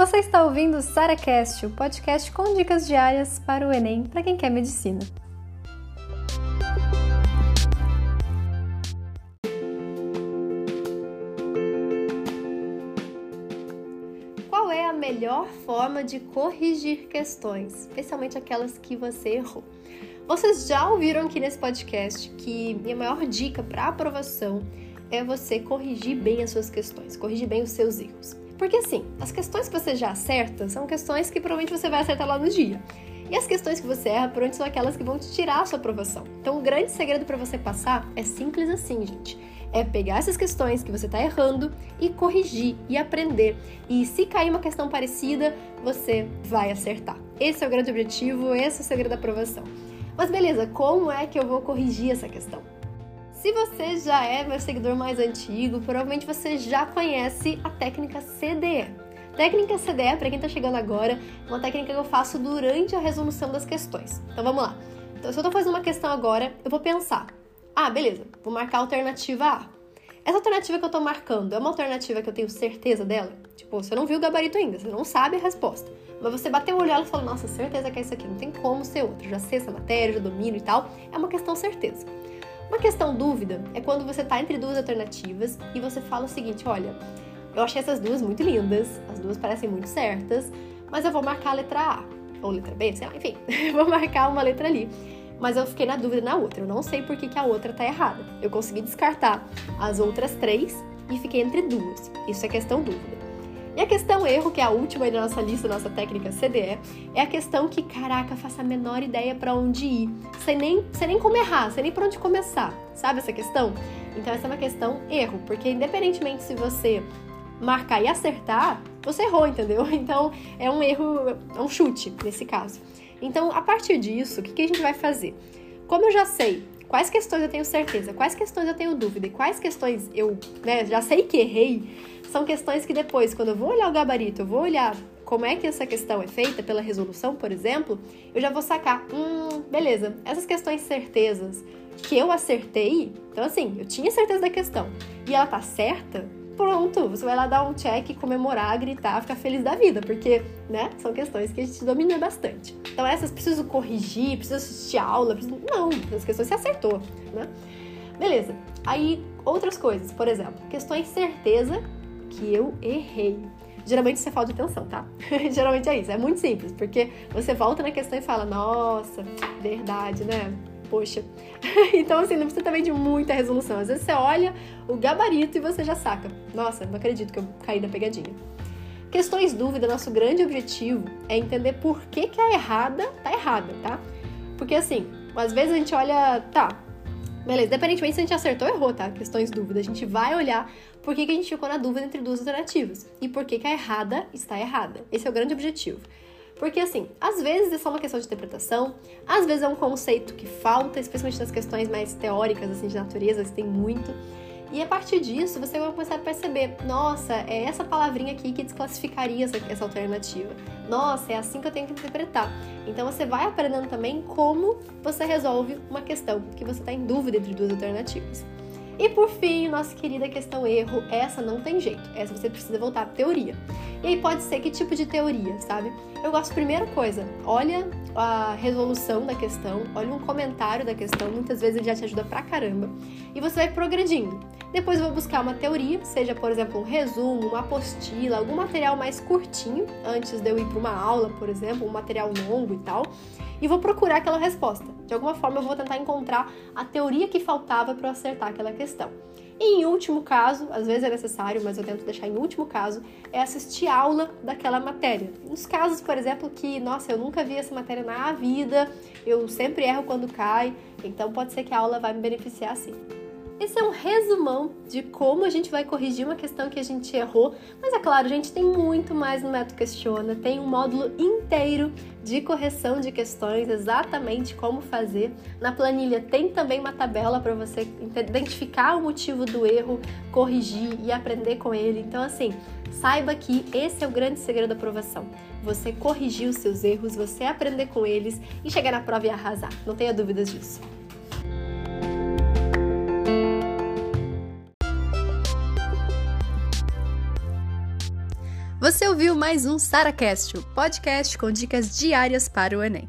Você está ouvindo o SaraCast, o podcast com dicas diárias para o Enem para quem quer medicina. Qual é a melhor forma de corrigir questões, especialmente aquelas que você errou? Vocês já ouviram aqui nesse podcast que minha maior dica para aprovação é você corrigir bem as suas questões, corrigir bem os seus erros. Porque assim, as questões que você já acerta são questões que provavelmente você vai acertar lá no dia. E as questões que você erra, provavelmente são aquelas que vão te tirar a sua aprovação. Então, o grande segredo para você passar é simples assim, gente. É pegar essas questões que você está errando e corrigir e aprender. E se cair uma questão parecida, você vai acertar. Esse é o grande objetivo, esse é o segredo da aprovação. Mas beleza, como é que eu vou corrigir essa questão? Se você já é meu seguidor mais antigo, provavelmente você já conhece a técnica CDE. Técnica CDE, para quem está chegando agora, é uma técnica que eu faço durante a resolução das questões. Então vamos lá. Então, se eu estou fazendo uma questão agora, eu vou pensar: ah, beleza, vou marcar a alternativa A. Essa alternativa que eu estou marcando é uma alternativa que eu tenho certeza dela? Tipo, você não viu o gabarito ainda, você não sabe a resposta. Mas você bateu o olho e falou: nossa, certeza que é isso aqui, não tem como ser outro. Já sei essa matéria, já domino e tal. É uma questão certeza. Uma questão dúvida é quando você está entre duas alternativas e você fala o seguinte: olha, eu achei essas duas muito lindas, as duas parecem muito certas, mas eu vou marcar a letra A ou letra B, sei lá, enfim, vou marcar uma letra ali. Mas eu fiquei na dúvida na outra, eu não sei por que, que a outra tá errada. Eu consegui descartar as outras três e fiquei entre duas. Isso é questão dúvida. E a questão erro, que é a última aí da nossa lista, nossa técnica CDE, é a questão que, caraca, faço a menor ideia para onde ir, sem nem, sem nem como errar, sem nem por onde começar. Sabe essa questão? Então essa é uma questão erro, porque independentemente se você marcar e acertar, você errou, entendeu? Então é um erro, é um chute nesse caso. Então, a partir disso, o que, que a gente vai fazer? Como eu já sei quais questões eu tenho certeza, quais questões eu tenho dúvida e quais questões eu né, já sei que errei, são questões que depois, quando eu vou olhar o gabarito, eu vou olhar como é que essa questão é feita pela resolução, por exemplo, eu já vou sacar, hum, beleza, essas questões certezas que eu acertei, então assim, eu tinha certeza da questão e ela tá certa, pronto, você vai lá dar um check, comemorar, gritar, ficar feliz da vida, porque, né, são questões que a gente domina bastante. Então essas preciso corrigir, preciso assistir aula, preciso... não, as questões você acertou, né? Beleza. Aí outras coisas, por exemplo, questões certeza que eu errei. Geralmente você falta de atenção, tá? Geralmente é isso, é muito simples, porque você volta na questão e fala, nossa, verdade, né? Poxa. então, assim, não precisa também de muita resolução. Às vezes você olha o gabarito e você já saca. Nossa, não acredito que eu caí na pegadinha. Questões dúvida, nosso grande objetivo é entender por que, que a errada tá errada, tá? Porque assim, às vezes a gente olha, tá, beleza, independentemente se a gente acertou ou errou, tá? Questões dúvida, a gente vai olhar por que, que a gente ficou na dúvida entre duas alternativas e por que, que a errada está errada. Esse é o grande objetivo. Porque, assim, às vezes é só uma questão de interpretação, às vezes é um conceito que falta, especialmente nas questões mais teóricas, assim, de natureza, tem muito. E a partir disso, você vai começar a perceber: nossa, é essa palavrinha aqui que desclassificaria essa, essa alternativa. Nossa, é assim que eu tenho que interpretar. Então você vai aprendendo também como você resolve uma questão que você está em dúvida entre duas alternativas. E por fim, nossa querida questão erro, essa não tem jeito, essa você precisa voltar para teoria. E aí pode ser que tipo de teoria, sabe? Eu gosto, primeira coisa, olha a resolução da questão, olha um comentário da questão, muitas vezes ele já te ajuda pra caramba. E você vai progredindo. Depois eu vou buscar uma teoria, seja, por exemplo, um resumo, uma apostila, algum material mais curtinho, antes de eu ir para uma aula, por exemplo, um material longo e tal e vou procurar aquela resposta. De alguma forma, eu vou tentar encontrar a teoria que faltava para eu acertar aquela questão. E em último caso, às vezes é necessário, mas eu tento deixar em último caso, é assistir aula daquela matéria. Nos casos, por exemplo, que, nossa, eu nunca vi essa matéria na vida, eu sempre erro quando cai, então pode ser que a aula vai me beneficiar sim. Esse é um resumão de como a gente vai corrigir uma questão que a gente errou, mas é claro, a gente tem muito mais no Método Questiona, tem um módulo inteiro de correção de questões, exatamente como fazer. Na planilha tem também uma tabela para você identificar o motivo do erro, corrigir e aprender com ele. Então, assim, saiba que esse é o grande segredo da aprovação. Você corrigir os seus erros, você aprender com eles e chegar na prova e arrasar. Não tenha dúvidas disso. Você ouviu mais um SaraCast, o podcast com dicas diárias para o Enem.